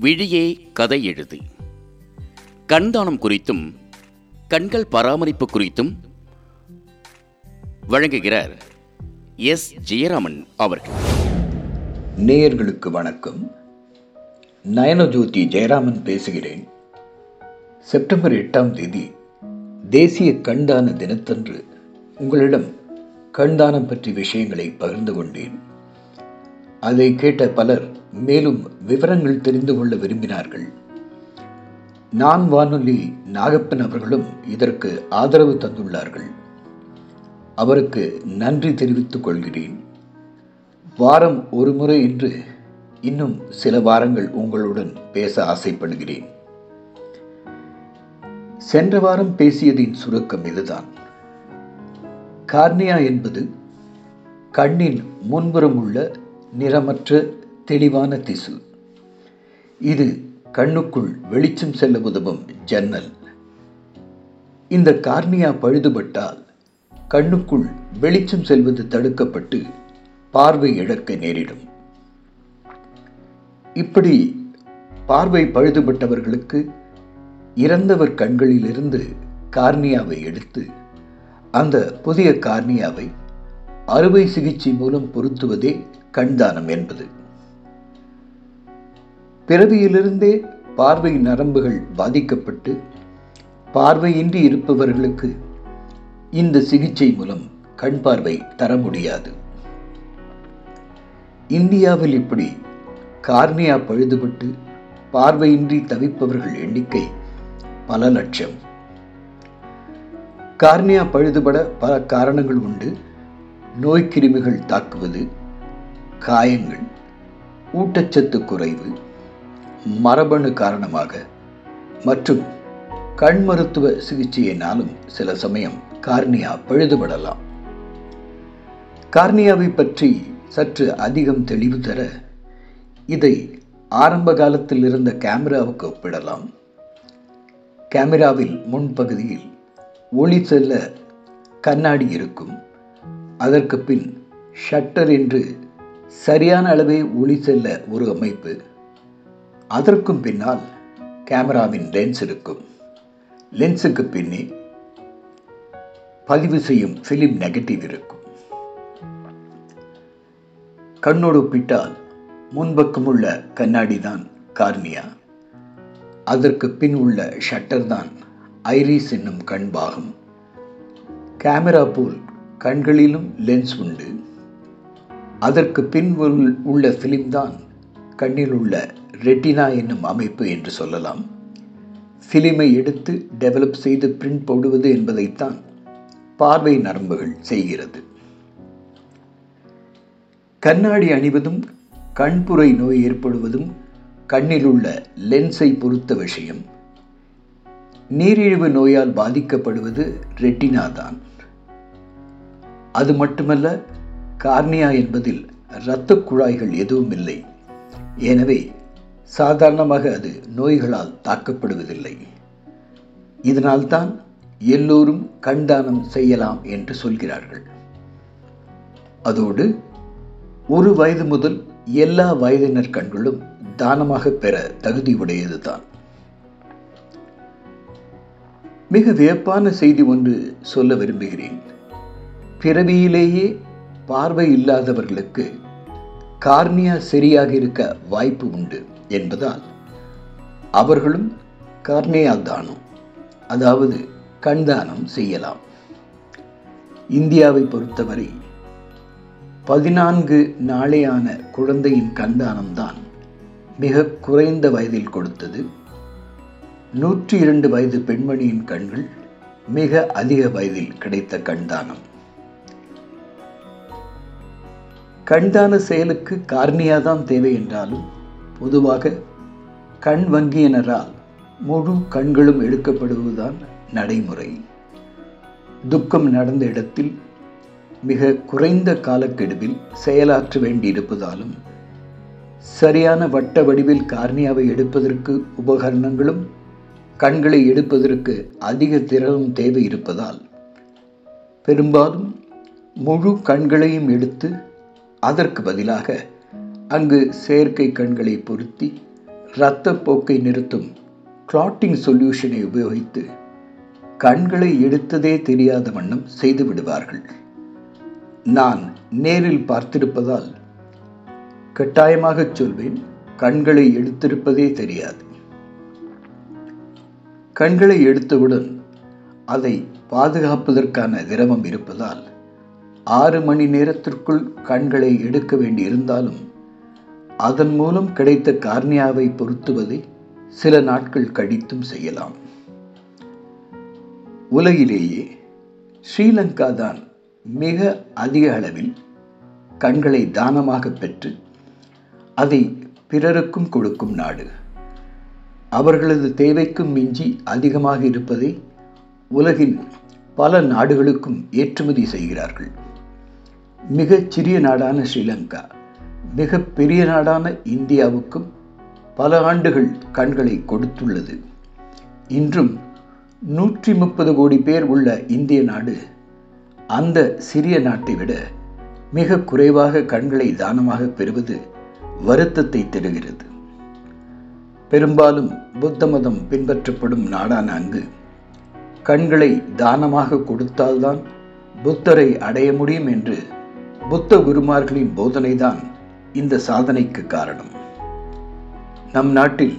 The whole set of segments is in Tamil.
விழியே கதை எழுது. கண்தானம் குறித்தும் கண்கள் பராமரிப்பு குறித்தும் வழங்குகிறார் எஸ். ஜெயராமன் அவர்கள். நேயர்களுக்கு வணக்கம். நயனஜோதி ஜெயராமன் பேசுகிறேன். செப்டம்பர் எட்டாம் தேதி தேசிய கண்தான தினத்தன்று உங்களிடம் கண்தானம் பற்றி விஷயங்களை பகிர்ந்து கொண்டேன். அதை கேட்ட பலர் மேலும் விவரங்கள் தெரிந்து கொள்ள விரும்பினார்கள். நான் வானொலி நாகப்பன் அவர்களும் இதற்கு ஆதரவு தந்துள்ளார்கள். அவருக்கு நன்றி தெரிவித்துக் கொள்கிறேன். வாரம் ஒரு முறை என்று இன்னும் சில வாரங்கள் உங்களுடன் பேச ஆசைப்படுகிறேன். சென்ற வாரம் பேசியதின் சுருக்கம் இதுதான். கார்னியா என்பது கண்ணின் முன்புறம் உள்ள நிறமற்ற தெளிவான திசு. இது கண்ணுக்குள் வெளிச்சம் செல்ல உதவும் ஜன்னல். இந்த கார்னியா பழுதுபட்டால் கண்ணுக்குள் வெளிச்சம் செல்வது தடுக்கப்பட்டு பார்வை இழக்க நேரிடும். இப்படி பார்வை பழுதுபட்டவர்களுக்கு இறந்தவர் கண்களிலிருந்து கார்னியாவை எடுத்து அந்த புதிய கார்னியாவை அறுவை சிகிச்சை மூலம் பொருத்துவதே கண்தானம் என்பது. பிறவியிலிருந்தே பார்வை நரம்புகள் பாதிக்கப்பட்டு பார்வையின்றி இருப்பவர்களுக்கு இந்த சிகிச்சை மூலம் கண் பார்வை தர முடியாது. இந்தியாவில் இப்படி கார்னியா பழுதுபட்டு பார்வையின்றி தவிப்பவர்கள் எண்ணிக்கை பல லட்சம். கார்னியா பழுதுபட பல காரணங்கள் உண்டு. நோய்க்கிருமிகள் தாக்குவது காயங்கள் ஊட்டச்சத்து குறைவு மரபணு காரணமாக மற்றும் கண் மருத்துவ சிகிச்சையினாலும் சில சமயம் கார்னியா பழுதுபடலாம். கார்னியாவை பற்றி சற்று அதிகம் தெளிவு தர இதை ஆரம்ப காலத்தில் இருந்த கேமராவுக்கு ஒப்பிடலாம். கேமராவில் முன்பகுதியில் ஒளி செல்ல கண்ணாடி இருக்கும். அதற்கு பின் ஷட்டர் என்று சரியான அளவே ஒளி செல்ல ஒரு அமைப்பு அதற்கும் பின்னால் கேமராவின் லென்ஸ் இருக்கும். லென்ஸுக்கு பின்னே பதிவு செய்யும் ஃபிலிம் நெகட்டிவ் இருக்கும். கண்ணோடு ஒப்பிட்டால் முன்பக்கம் உள்ள கண்ணாடி தான் கார்னியா. அதற்கு பின் உள்ள ஷட்டர் தான் ஐரிஸ் என்னும் கண் பாகம். கேமரா போல் கண்களிலும் லென்ஸ் உண்டு. அதற்கு பின் உள்ள ஃபிலிம் தான் கண்ணில் உள்ள ரெட்டினா என்னும் அமைப்பு என்று சொல்லலாம். ஃபிலிமை எடுத்து டெவலப் செய்து பிரிண்ட் போடுவது என்பதைத்தான் பார்வை நரம்புகள் செய்கிறது. கண்ணாடி அணிவதும் கண்புரை நோய் ஏற்படுவதும் கண்ணில் உள்ள லென்ஸை பொறுத்த விஷயம். நீரிழிவு நோயால் பாதிக்கப்படுவது ரெட்டினா தான். அது மட்டுமல்ல கார்னியா என்பதில் இரத்த குழாய்கள் எதுவும் இல்லை. எனவே சாதாரணமாக அது நோய்களால் தாக்கப்படுவதில்லை. இதனால்தான் எல்லோரும் கண்தானம் செய்யலாம் என்று சொல்கிறார்கள். அதோடு ஒரு வயது முதல் எல்லா வயதினர் கண்களும் தானமாக பெற தகுதி உடையதுதான் மிக வியப்பான செய்தி ஒன்று சொல்ல விரும்புகிறேன். பிறவியிலேயே பார்வை இல்லாதவர்களுக்கு கார்னியா சரியாக இருக்க வாய்ப்பு உண்டு என்பதால் அவர்களும் கார்னியா தானம் அதாவது கண்தானம் செய்யலாம். இந்தியாவை பொறுத்தவரை பதினான்கு நாளேயான குழந்தையின் கண்தானம்தான் மிக குறைந்த வயதில் கொடுத்தது. நூற்றி இரண்டு வயது பெண்மணியின் கண்கள் மிக அதிக வயதில் கிடைத்த கண்தானம். கண்தான செயலுக்கு கார்னியா தான் தேவை என்றாலும் பொதுவாக கண் வங்கியினரால் முழு கண்களும் எடுக்கப்படுவதுதான் நடைமுறை. துக்கம் நடந்த இடத்தில் மிக குறைந்த காலக்கெடுவில் செயலாற்ற வேண்டியிருப்பதாலும் சரியான வட்ட வடிவில் கார்னியாவை எடுப்பதற்கு உபகரணங்களும் கண்களை எடுப்பதற்கு அதிக திறனும் தேவை இருப்பதால் பெரும்பாலும் முழு கண்களையும் எடுத்து அதற்கு பதிலாக அங்கு செயற்கை கண்களை பொருத்தி இரத்தப்போக்கை நிறுத்தும் கிளாட்டிங் சொல்யூஷனை உபயோகித்து கண்களை எடுத்ததே தெரியாத வண்ணம் செய்து விடுவார்கள். நான் நேரில் பார்த்திருப்பதால் கட்டாயமாகச் சொல்வேன் கண்களை எடுத்திருப்பதே தெரியாது. கண்களை எடுத்தவுடன் அதை பாதுகாப்பதற்கான திரவம் இருப்பதால் ஆறு மணி நேரத்திற்குள் கண்களை எடுக்க வேண்டியிருந்தாலும் அதன் மூலம் கிடைத்த கார்னியாவை பொருத்துவதை சில நாட்கள் கழித்தும் செய்யலாம். உலகிலேயே ஸ்ரீலங்கா தான் மிக அதிக அளவில் கண்களை தானமாக பெற்று அதை பிறருக்கும் கொடுக்கும் நாடு. அவர்களது தேவைக்கும் மிஞ்சி அதிகமாக இருப்பதை உலகின் பல நாடுகளுக்கும் ஏற்றுமதி செய்கிறார்கள். மிகச் சிறிய நாடான ஸ்ரீலங்கா மிகப்பெரிய நாடான இந்தியாவுக்கும் பல ஆண்டுகள் கண்களை கொடுத்துள்ளது. இன்றும் நூற்றி முப்பது கோடி பேர் உள்ள இந்திய நாடு அந்த சிறிய நாட்டை விட மிக குறைவாக கண்களை தானமாக பெறுவது வருத்தத்தை தருகிறது. பெரும்பாலும் புத்த மதம் பின்பற்றப்படும் நாடான அங்கு கண்களை தானமாக கொடுத்தால்தான் புத்தரை அடைய முடியும் என்று புத்த குருமார்களின் போதனைதான் இந்த சாதனைக்கு காரணம். நம் நாட்டில்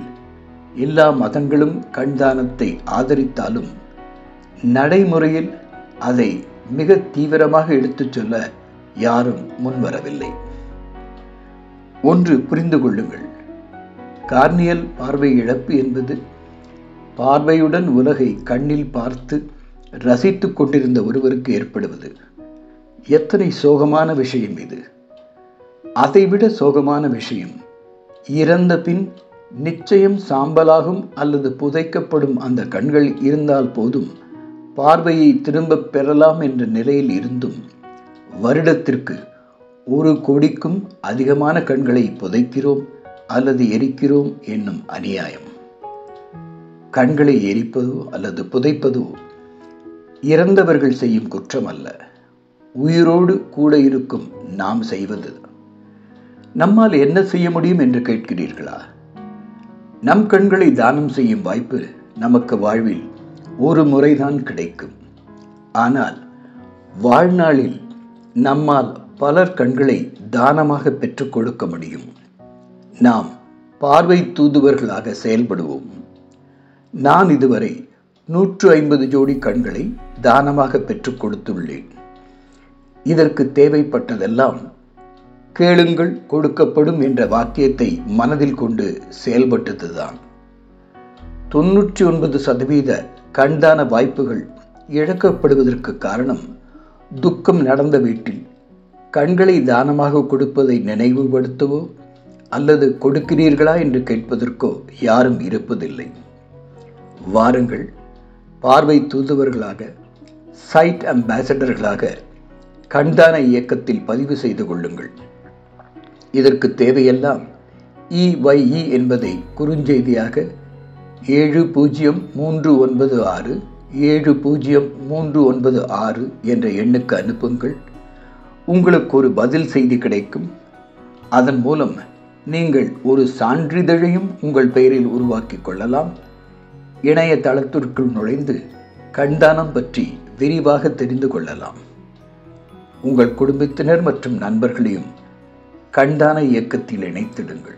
எல்லா மதங்களும் கண்தானத்தை ஆதரித்தாலும் நடைமுறையில் அதை மிக தீவிரமாக எடுத்துச் சொல்ல யாரும் முன்வரவில்லை ஒன்று புரிந்து கொள்ளுங்கள். கார்னியல் பார்வை இழப்பு என்பது பார்வையுடன் உலகை கண்ணில் பார்த்து ரசித்துக் கொண்டிருந்த ஒருவருக்கு ஏற்படுவது. எத்தனை சோகமான விஷயம் இது? அதைவிட சோகமான விஷயம் இறந்த பின் நிச்சயம் சாம்பலாகும் அல்லது புதைக்கப்படும் அந்த கண்கள் இருந்தால் போதும் பார்வையை திரும்பப் பெறலாம் என்ற நிலையில் இருந்தும் வருடத்திற்கு ஒரு கோடிக்கும் அதிகமான கண்களை புதைக்கிறோம் அல்லது எரிக்கிறோம் என்னும் அநியாயம். கண்களை எரிப்பதோ அல்லது புதைப்பதோ இறந்தவர்கள் செய்யும் குற்றம் அல்ல. உயிரோடு கூட இருக்கும் நாம் செய்வது. நம்மால் என்ன செய்ய முடியும் என்று கேட்கிறீர்களா? நம் கண்களை தானம் செய்யும் வாய்ப்பு நமக்கு வாழ்வில் ஒரு முறைதான் கிடைக்கும். ஆனால் வாழ்நாளில் நம்மால் பலர் கண்களை தானமாக பெற்றுக் கொடுக்க முடியும். நாம் பார்வை தூதுவர்களாக செயல்படுவோம். நான் இதுவரை நூற்று ஐம்பது ஜோடி கண்களை தானமாக பெற்றுக் கொடுத்துள்ளேன். இதற்கு தேவைப்பட்டதெல்லாம் கேளுங்கள் கொடுக்கப்படும் என்ற வாக்கியத்தை மனதில் கொண்டு செயல்பட்டதுதான். தொன்னூற்றி ஒன்பது சதவீத கண்தான வாய்ப்புகள் இழக்கப்படுவதற்கு காரணம் துக்கம் நடந்த வீட்டில். கண்களை தானமாக கொடுப்பதை நினைவுபடுத்தவோ அல்லது கொடுக்கிறீர்களா என்று கேட்பதற்கோ யாரும் இருப்பதில்லை. வாருங்கள் பார்வை தூதுவர்களாக சைட் அம்பாசடர்களாக கண்தான இயக்கத்தில் பதிவு செய்து கொள்ளுங்கள். இதற்கு தேவையெல்லாம் இஒய்இ என்பதை குறுஞ்செய்தியாக ஏழு பூஜ்ஜியம் மூன்று ஒன்பது ஆறு ஏழு பூஜ்ஜியம் மூன்று ஒன்பது ஆறு என்ற எண்ணுக்கு அனுப்புங்கள். உங்களுக்கு ஒரு பதில் செய்தி கிடைக்கும். அதன் மூலம் நீங்கள் ஒரு சான்றிதழையும் உங்கள் பெயரில் உருவாக்கிக் கொள்ளலாம். இணையதளத்திற்குள் நுழைந்து கண்தானம் பற்றி விரிவாக தெரிந்து கொள்ளலாம். உங்கள் குடும்பத்தினர் மற்றும் நண்பர்களையும் கண்தான இயக்கத்தில் இணைத்திடுங்கள்.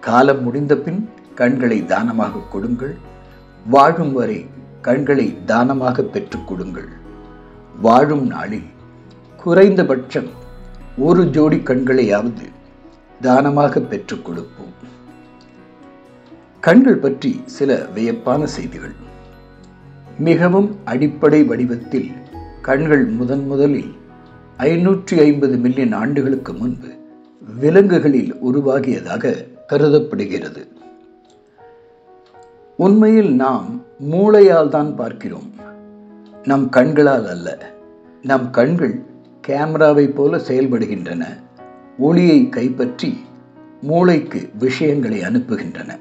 காலம் முடிந்த பின் கண்களை தானமாக கொடுங்கள். வாழும் வரை கண்களை தானமாக பெற்றுக் கொடுங்கள். வாழும் நாளில் குறைந்தபட்சம் ஒரு ஜோடி கண்களையாவது தானமாக பெற்றுக் கொடுப்போம். கண்கள் பற்றி சில வியப்பான செய்திகள். மிகவும் அடிப்படை வடிவத்தில் கண்கள் முதன் முதலில் ஐநூற்றி ஐம்பது மில்லியன் ஆண்டுகளுக்கு முன்பு விலங்குகளில் உருவாகியதாக கருதப்படுகிறது. உண்மையில் நாம் மூளையால் தான் பார்க்கிறோம். நம் கண்களால் அல்ல. நம் கண்கள் கேமராவை போல செயல்படுகின்றன. ஒளியை கைப்பற்றி மூளைக்கு விஷயங்களை அனுப்புகின்றன.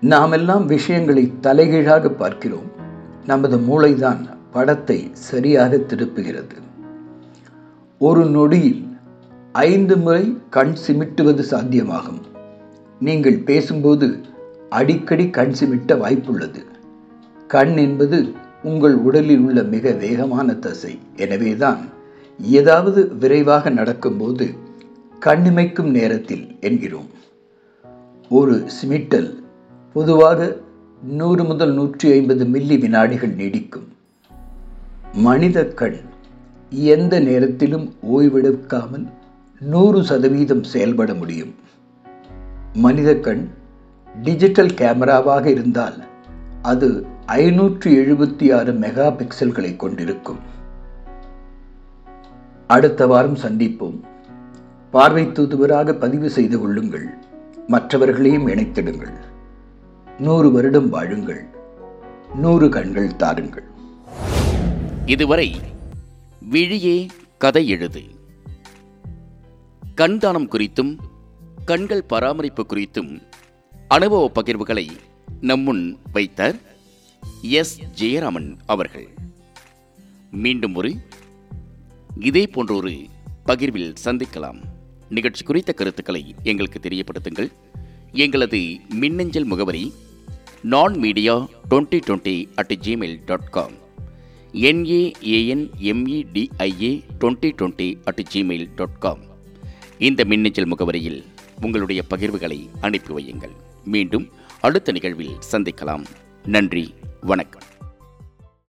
நாமெல்லாம் விஷயங்களை தலைகீழாக பார்க்கிறோம். நமது மூளைதான் படத்தை சரியாக திருப்புகிறது. ஒரு நொடியில் ஐந்து முறை கண் சிமிட்டுவது சாத்தியமாகும். நீங்கள் பேசும்போது அடிக்கடி கண் சிமிட்ட வாய்ப்புள்ளது. கண் என்பது உங்கள் உடலில் உள்ள மிக வேகமான தசை. எனவேதான் ஏதாவது விரைவாக நடக்கும்போது கண்ணிமைக்கும் நேரத்தில் என்கிறோம். ஒரு சிமிட்டல் பொதுவாக நூறு முதல் நூற்றி ஐம்பது மில்லி வினாடிகள் நீடிக்கும். மனித கண் எந்த நேரத்திலும் ஓய்வெடுக்காமல் நூறு சதவீதம் செயல்பட முடியும். மனித கண் டிஜிட்டல் கேமராவாக இருந்தால் அது ஐநூற்று எழுபத்தி ஆறு மெகா பிக்சல்களை கொண்டிருக்கும். அடுத்த வாரம் சந்திப்போம். பார்வை தூதுவராக பதிவு செய்து கொள்ளுங்கள். மற்றவர்களையும் இணைத்திடுங்கள். நூறு வருடம் வாழுங்கள். நூறு கண்கள் தாருங்கள். இதுவரை விழியே கதை எழுது. கண்தானம் குறித்தும் கண்கள் பராமரிப்பு குறித்தும் அனுபவ பகிர்வுகளை நம்முன் வைத்தார் எஸ். ஜெயராமன் அவர்கள். மீண்டும் ஒரு இதே போன்ற ஒரு பகிர்வில் சந்திக்கலாம். நிகழ்ச்சி குறித்த கருத்துக்களை எங்களுக்கு தெரியப்படுத்துங்கள். எங்களது மின்னஞ்சல் முகவரி நான் media twenty twenty at Gmail dot com NAANMEDIA twenty twenty at Gmail dot com இந்த மின்னஞ்சல் முகவரியில் உங்களுடைய பகிர்வுகளை அனுப்பி வையுங்கள். மீண்டும் அடுத்த நிகழ்வில் சந்திக்கலாம். நன்றி வணக்கம்.